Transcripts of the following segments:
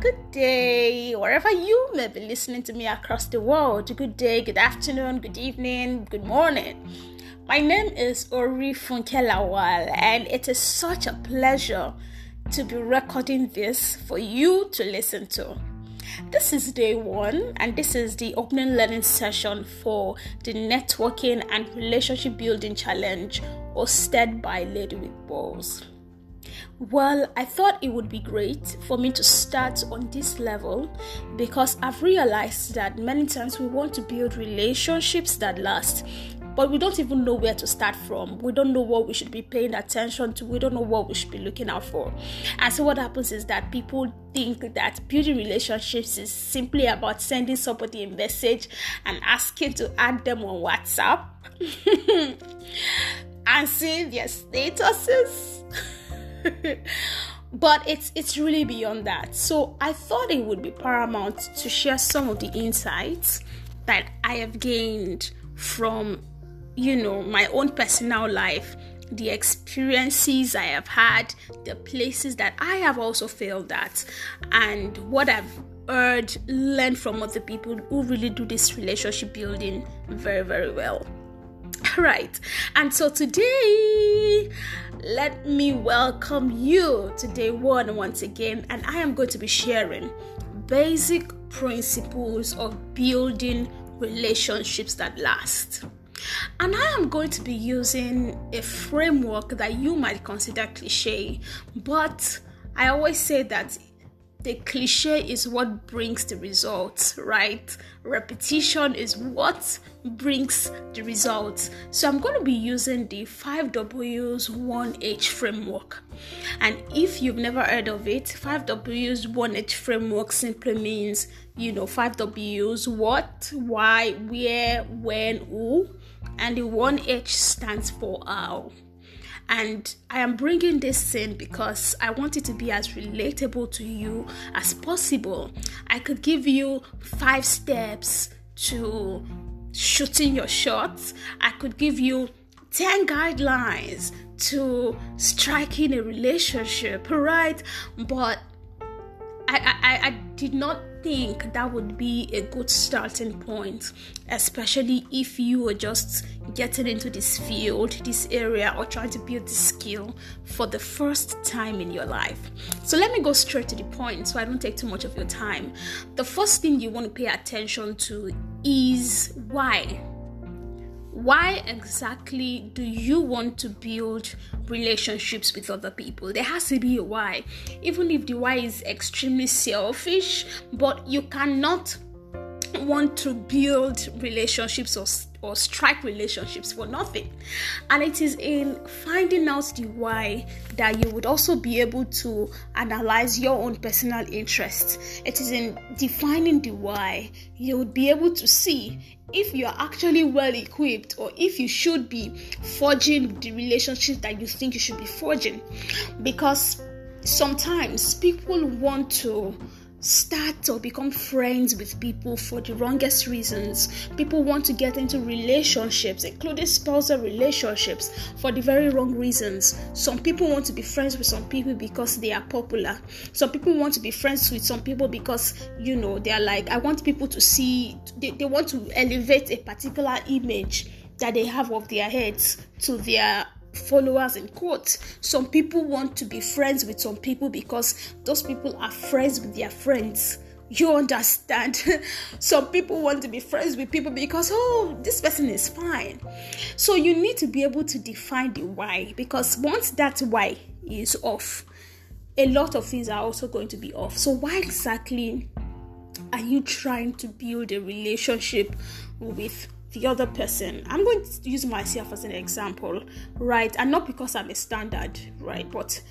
good day, wherever you may be listening to me across the world. Good day, good afternoon, good evening, good morning. My name is Ori Funkelawal, and it is such a pleasure to be recording this for you to listen to. This is day one, and this is the opening learning session for the Networking and Relationship Building Challenge hosted by Lady with Balls. Well, I thought it would be great for me to start on this level because I've realized that many times we want to build relationships that last, but we don't even know where to start from. We don't know what we should be paying attention to. We don't know what we should be looking out for. And so, what happens is that people think that building relationships is simply about sending somebody a message and asking to add them on WhatsApp and seeing their statuses. but it's it's really beyond that. So I thought it would be paramount to share some of the insights that I have gained from you know my own personal life, the experiences I have had, the places that I have also failed at, and what I've heard, learned from other people who really do this relationship building very, very well. Right, and so today let me welcome you to day one once again, and I am going to be sharing basic principles of building relationships that last. And I am going to be using a framework that you might consider cliche, but I always say that the cliche is what brings the results, right? Repetition is what brings the results. So I'm going to be using the 5 W's 1H framework. And if you've never heard of it, 5 W's 1H framework simply means, you know, 5 W's what, why, where, when, who, and the 1H stands for how. And I am bringing this in because I want it to be as relatable to you as possible. I could give you five steps to shooting your shots, I could give you 10 guidelines to striking a relationship, right? But I, I, I did not think that would be a good starting point, especially if you are just getting into this field, this area, or trying to build this skill for the first time in your life. So, let me go straight to the point so I don't take too much of your time. The first thing you want to pay attention to is why why exactly do you want to build relationships with other people? There has to be a why, even if the why is extremely selfish, but you cannot want to build relationships or or strike relationships for nothing. And it is in finding out the why that you would also be able to analyze your own personal interests. It is in defining the why you would be able to see if you are actually well equipped or if you should be forging the relationship that you think you should be forging. Because sometimes people want to start or become friends with people for the wrongest reasons. People want to get into relationships, including spousal relationships, for the very wrong reasons. Some people want to be friends with some people because they are popular. Some people want to be friends with some people because, you know, they are like, I want people to see, they, they want to elevate a particular image that they have of their heads to their followers in quotes. Some people want to be friends with some people because those people are friends with their friends. You understand? some people want to be friends with people because, oh, this person is fine. So you need to be able to define the why because once that why is off, a lot of things are also going to be off. So, why exactly are you trying to build a relationship with the other person. I'm going to use myself as an example, right? And not because I'm a standard, right? But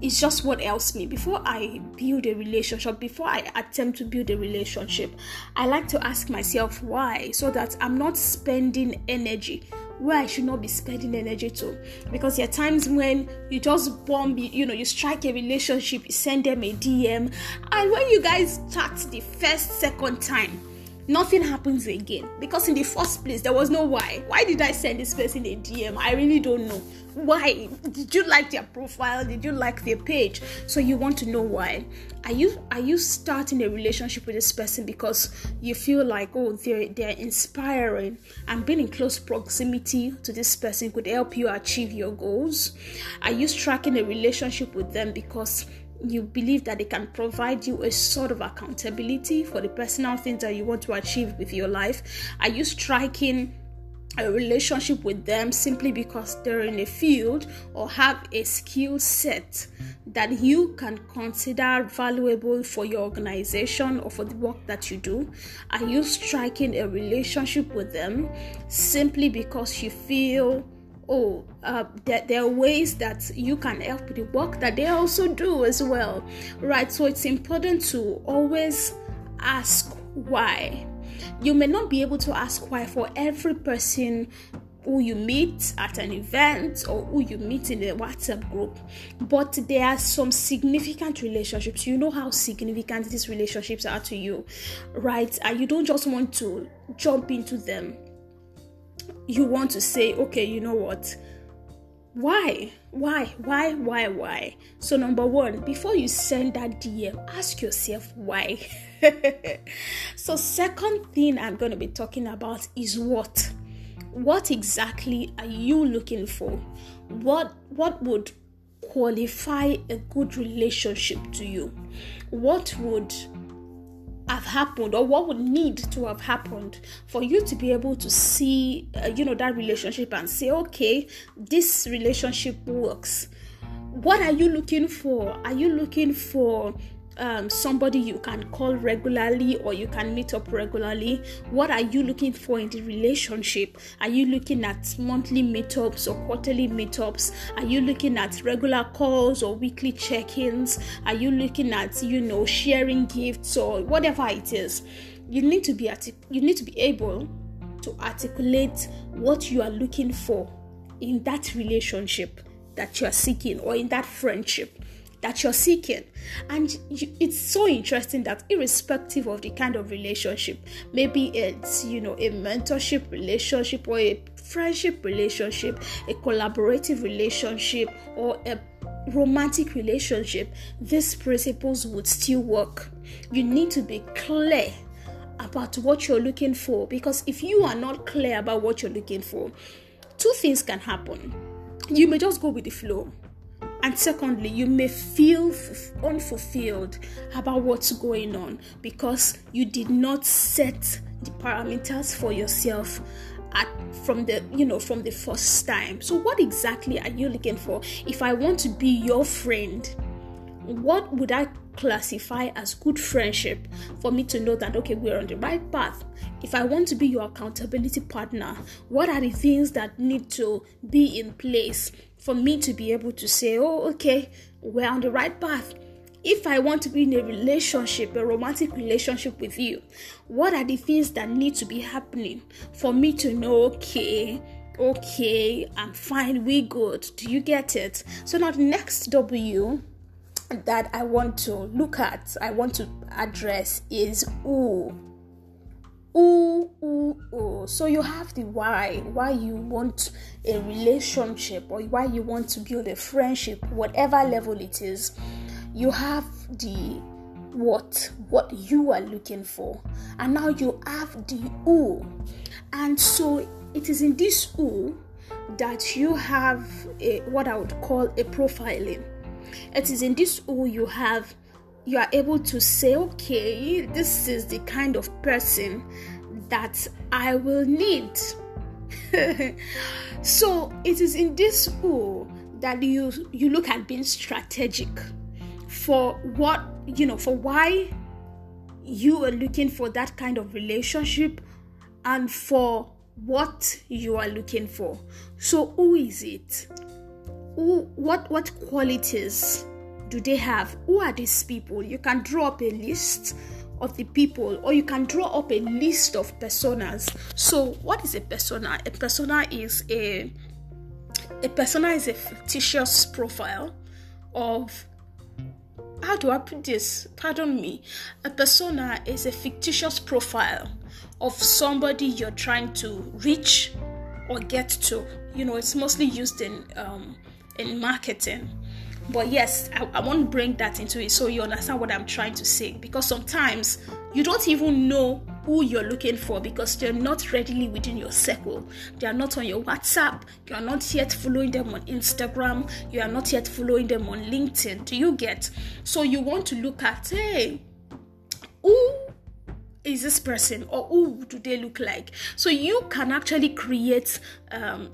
it's just what helps me. Before I build a relationship, before I attempt to build a relationship, I like to ask myself why so that I'm not spending energy where I should not be spending energy to. Because there are times when you just bomb, you know, you strike a relationship, you send them a DM, and when you guys chat the first, second time, nothing happens again. Because in the first place there was no why. Why did i send this person a dm i really don't know. Why? Did you like their profile? Did you like their page? So you want to know why. Are you are you starting a relationship with this person because you feel like oh they're they're inspiring? And being in close proximity to this person could help you achieve your goals. Are you striking a relationship with them because you believe that they can provide you a sort of accountability for the personal things that you want to achieve with your life? Are you striking a relationship with them simply because they're in a field or have a skill set that you can consider valuable for your organization or for the work that you do? Are you striking a relationship with them simply because you feel oh, uh, there, there are ways that you can help the work that they also do as well, right? So it's important to always ask why. You may not be able to ask why for every person who you meet at an event or who you meet in a WhatsApp group, but there are some significant relationships. You know how significant these relationships are to you, right? And you don't just want to jump into them you want to say, okay, you know what? Why? Why? Why? Why? Why? So, number one, before you send that DM, ask yourself why. so, second thing I'm going to be talking about is what? What exactly are you looking for? What what would qualify a good relationship to you? What would have happened or what would need to have happened for you to be able to see uh, you know that relationship and say okay this relationship works. What are you looking for? Are you looking for um, somebody you can call regularly or you can meet up regularly? What are you looking for in the relationship? Are you looking at monthly meetups or quarterly meetups? Are you looking at regular calls or weekly check ins? Are you looking at, you know, sharing gifts or whatever it is? You need to be artic- you need to be able to articulate what you are looking for in that relationship that you are seeking or in that friendship that you're seeking. And it's so interesting that, irrespective of the kind of relationship, maybe it's, you know, a mentorship relationship or a friendship relationship, a collaborative relationship, or a romantic relationship, these principles would still work. You need to be clear about what you're looking for because if you are not clear about what you're looking for, two things can happen. You may just go with the flow and secondly, you may feel unfulfilled about what's going on because you did not set the parameters for yourself at from the you know from the first time. So what exactly are you looking for? If I want to be your friend, what would I classify as good friendship for me to know that okay we're on the right path if i want to be your accountability partner what are the things that need to be in place for me to be able to say, oh, okay, we're on the right path. If I want to be in a relationship, a romantic relationship with you, what are the things that need to be happening for me to know, okay, okay, I'm fine, we good. Do you get it? So now the next W that I want to look at, I want to address is ooh ooh, ooh, ooh. So you have the why, why you want a relationship or why you want to build a friendship, whatever level it is. You have the what, what you are looking for, and now you have the who. And so it is in this who that you have a, what I would call a profiling. It is in this who you have you are able to say, okay, this is the kind of person that I will need. so it is in this school that you you look at being strategic for what you know for why you are looking for that kind of relationship and for what you are looking for. So who is it? Who what what qualities do they have? Who are these people? You can draw up a list of the people, or you can draw up a list of personas. So, what is a persona? A persona is a a persona is a fictitious profile of how do I put this? Pardon me. A persona is a fictitious profile of somebody you're trying to reach or get to. You know, it's mostly used in um, in marketing. But yes, I, I want to bring that into it so you understand what I'm trying to say. Because sometimes you don't even know who you're looking for because they're not readily within your circle. They are not on your WhatsApp. You are not yet following them on Instagram. You are not yet following them on LinkedIn. Do you get? So you want to look at, hey, who is this person or who do they look like? So you can actually create um,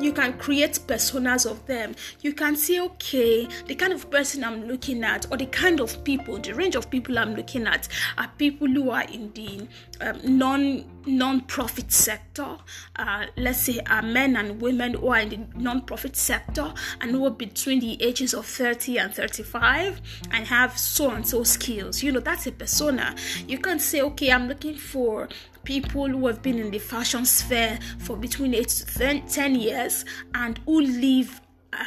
you can create personas of them. You can say okay the kind of person i'm looking at or the kind of people the range of people i'm looking at are people who are in the um, non non-profit sector. Uh, let's say are men and women who are in the non-profit sector and who are between the ages of 30 and 35 and have so and so skills. You know that's a persona. You can't say okay i'm looking for people who have been in the fashion sphere for between 8 to 10 years and who live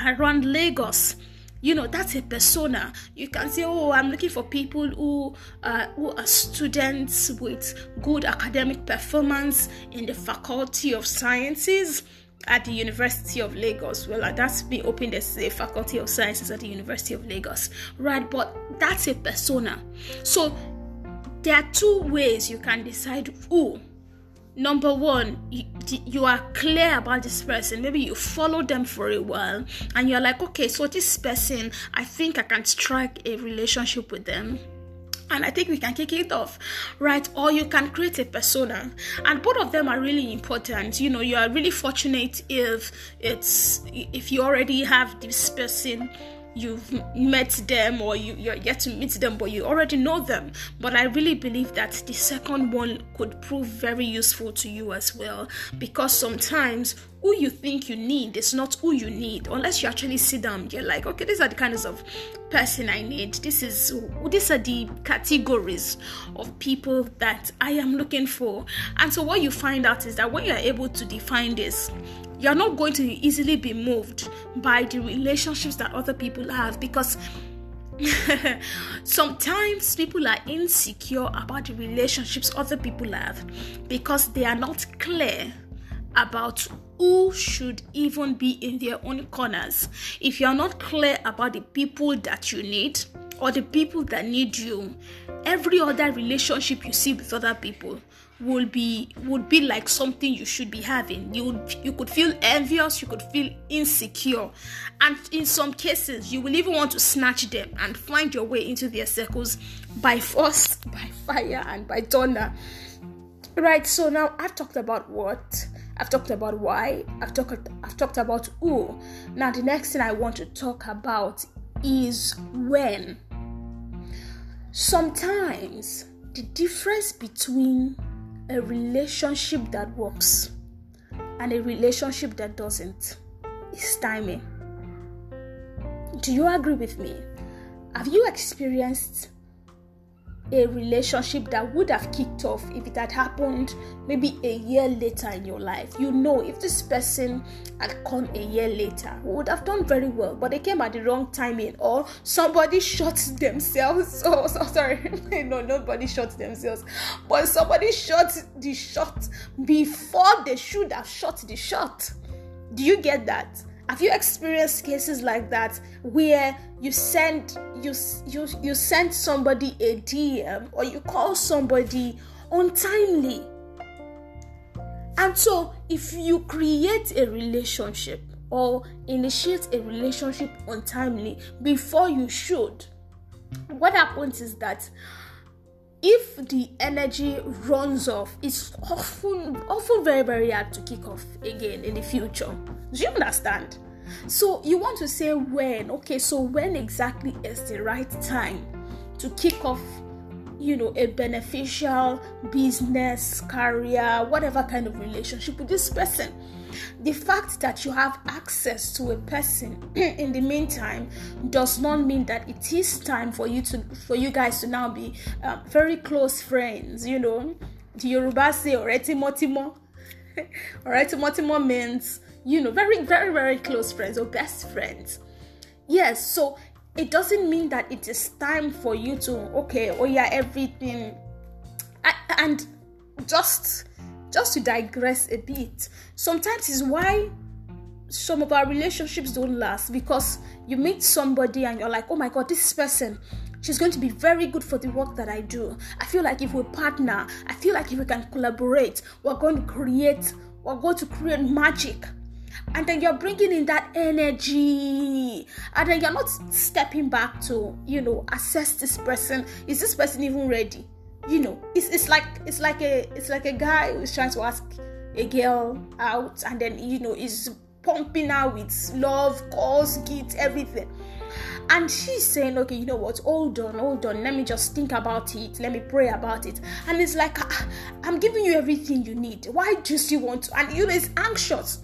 around Lagos you know that's a persona you can say oh i'm looking for people who uh, who are students with good academic performance in the faculty of sciences at the University of Lagos. Well, that's been opened as Faculty of Sciences at the University of Lagos, right? But that's a persona. So there are two ways you can decide who number one you, you, are clear about this person maybe you follow them for a while and you're like okay so this person i think i can strike a relationship with them and I think we can kick it off, right? Or you can create a persona, and both of them are really important. You know, you are really fortunate if it's if you already have this person you've met them or you, you're yet to meet them but you already know them. But i really believe that the second one could prove very useful to you as well. Because sometimes who you think you need is not who you need. Unless you actually sit down you're like okay these are the kinds of person i need. This is these are the categories of people that i am looking for. And so what you find out is that when you're able to define this you're not going to easily be moved by the relationships that other people have because sometimes people are insecure about the relationships other people have because they are not clear about who should even be in their own corners. If you're not clear about the people that you need or the people that need you, every other relationship you see with other people would be would be like something you should be having. You would, you could feel envious you could feel insecure. And in some cases you will even want to snatch them and find your way into their circles by force by fire and by thunder. Right so now i've talked about what? I've talked about why. I've talked i've talked about who. Now the next thing i want to talk about is when. Sometimes the difference between a relationship that works and a relationship that doesn't is timing. Do you agree with me? Have you experienced a relationship that would have kicked off if it had happened maybe a year later in your life. You know, if this person had come a year later, would have done very well, but they came at the wrong timing, or somebody shot themselves. Oh, so, sorry, no, nobody shot themselves, but somebody shot the shot before they should have shot the shot. Do you get that? Have you experienced cases like that where you send you you you send somebody a DM or you call somebody untimely? And so if you create a relationship or initiate a relationship untimely before you should, what happens is that if the energy runs off, it's often often very very hard to kick off again in the future. Do you understand? So you want to say when? Okay, so when exactly is the right time to kick off you know a beneficial business career whatever kind of relationship with this person. The fact that you have access to a person in the meantime does not mean that it is time for you to for you guys to now be um, very close friends you know. The yoruba say ore timotimo alright timotimo means you know very very very close friends or best friends. Yes so it doesn't mean that it is time for you to okay oh yeah everything. And just just to digress a bit sometimes is why some of our relationships don't last because you meet somebody and you're like oh my god this person she's going to be very good for the work that i do. I feel like if we partner i feel like if we can collaborate we're going to create we're going to create magic and then you're bringing in that energy. And then you're not stepping back to you know assess this person. Is this person even ready? You know it's, it's like it's like a it's like a guy who's trying to ask a girl out and then you know is pumping her with love calls gifts everything. And she's saying okay you know what? Hold on hold on. Let me just think about it. Let me pray about it. And it's like ah, i'm giving you everything you need. Why do you want to? And you know it's anxious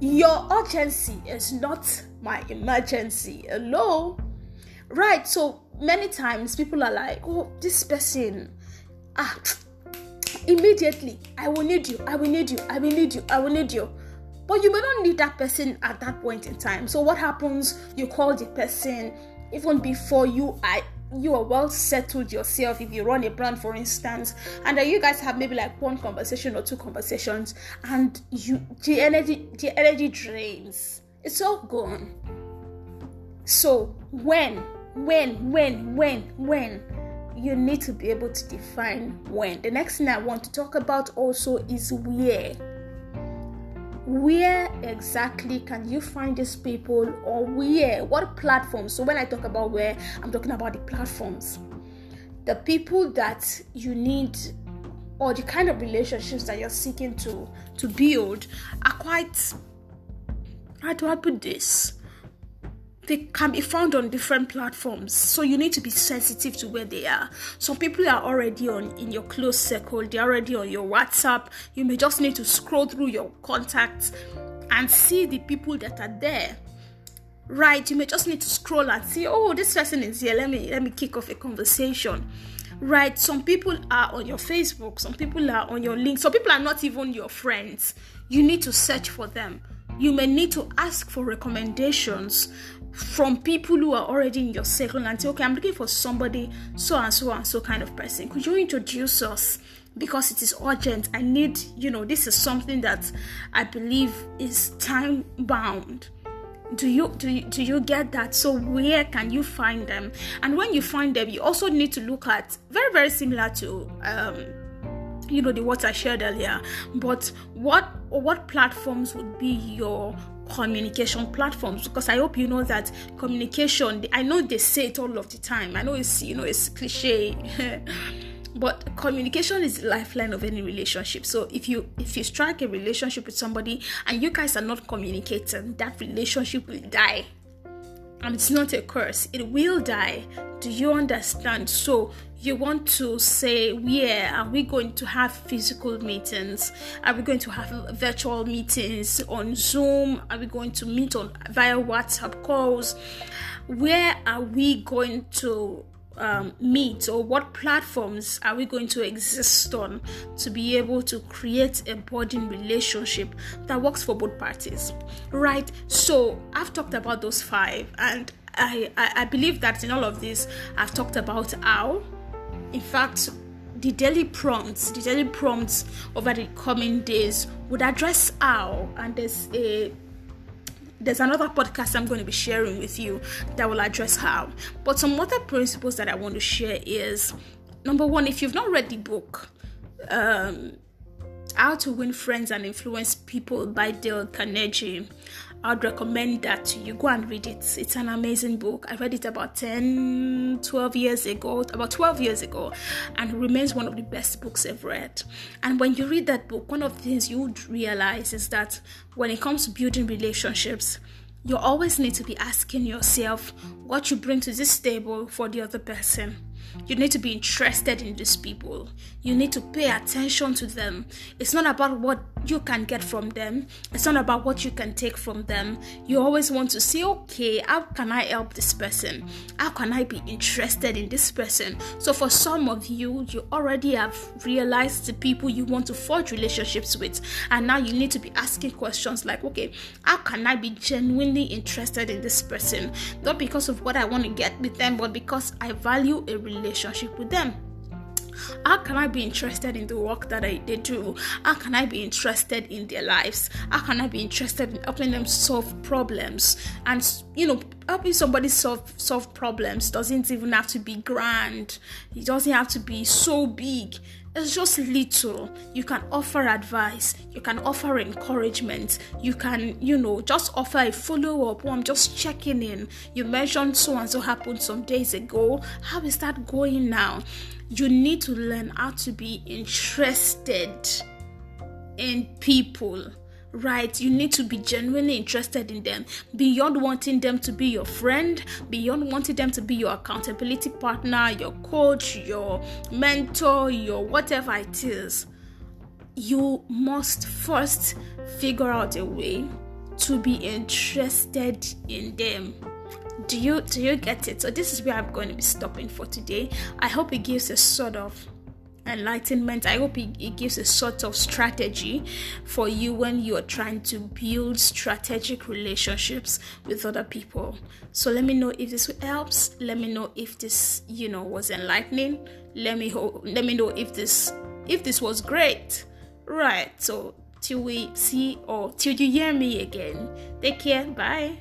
your urgency is not my emergency. Hello? Right, so many times people are like, oh, this person, ah, immediately, I will need you, I will need you, I will need you, I will need you. But you may not need that person at that point in time. So what happens? You call the person even before you are you are well settled yourself if you run a brand for instance and you guys have maybe like one conversation or two conversations and you the energy the energy drains. It's all gone. So when when when when when you need to be able to define when. The next thing i want to talk about also is where where exactly can you find these people or where what platforms? So when i talk about where i'm talking about the platforms. The people that you need or the kind of relationships that you're seeking to to build are quite how do i put this they can be found on different platforms. So you need to be sensitive to where they are. Some people are already on in your close circle. They're already on your whatsapp. You may just need to scroll through your contacts and see the people that are there. Right you may just need to scroll and see oh this person is here. Let me let me kick off a conversation. Right some people are on your facebook. Some people are on your link. Some people are not even your friends. You need to search for them. You may need to ask for recommendations from people who are already in your circle and say, okay, I'm looking for somebody so and so and so kind of person. Could you introduce us? Because it is urgent. I need, you know, this is something that I believe is time bound. Do you do you, do you get that? So where can you find them? And when you find them, you also need to look at very very similar to um, you know the what I shared earlier. But what what platforms would be your communication platforms because I hope you know that communication I know they say it all of the time. I know it's you know it's cliche. but communication is the lifeline of any relationship so if you if you strike a relationship with somebody and you guys are not communicating that relationship will die and it's not a curse. It will die. Do you understand? So you want to say where are we going to have physical meetings? Are we going to have virtual meetings on zoom? Are we going to meet on via whatsapp calls? Where are we going to um, meet or what platforms are we going to exist on to be able to create a budding relationship that works for both parties? Right so i've talked about those five and I, I, I believe that in all of this i've talked about how in fact, the daily prompts, the daily prompts over the coming days would address how, and there's a there's another podcast I'm going to be sharing with you that will address how. But some other principles that I want to share is number one, if you've not read the book, um, How to Win Friends and Influence People by Dale Carnegie, I'd recommend that to you. Go and read it. It's an amazing book. I read it about 10, 12 years ago, about 12 years ago, and remains one of the best books I've read. And when you read that book, one of the things you would realize is that when it comes to building relationships, you always need to be asking yourself what you bring to this table for the other person. You need to be interested in these people. You need to pay attention to them. It's not about what you can get from them, it's not about what you can take from them. You always want to see, okay, how can I help this person? How can I be interested in this person? So, for some of you, you already have realized the people you want to forge relationships with, and now you need to be asking questions like, okay, how can I be genuinely interested in this person? Not because of what I want to get with them, but because I value a relationship with them. How can I be interested in the work that I, they do? How can I be interested in their lives? How can I be interested in helping them solve problems? And you know, helping somebody solve solve problems doesn't even have to be grand. It doesn't have to be so big. It's just little. You can offer advice, you can offer encouragement, you can, you know, just offer a follow up. Oh, I'm just checking in. You mentioned so and so happened some days ago. How is that going now? You need to learn how to be interested in people right? You need to be genuinely interested in them beyond wanting them to be your friend, beyond wanting them to be your accountability partner, your coach, your mentor, your whatever it is. You must first figure out a way to be interested in them. Do you do you get it? So this is where I'm going to be stopping for today. I hope it gives a sort of enlightenment. I hope it, gives a sort of strategy for you when you are trying to build strategic relationships with other people. So let me know if this helps. Let me know if this, you know, was enlightening. Let me ho- let me know if this if this was great. Right. So till we see or till you hear me again. Take care. Bye.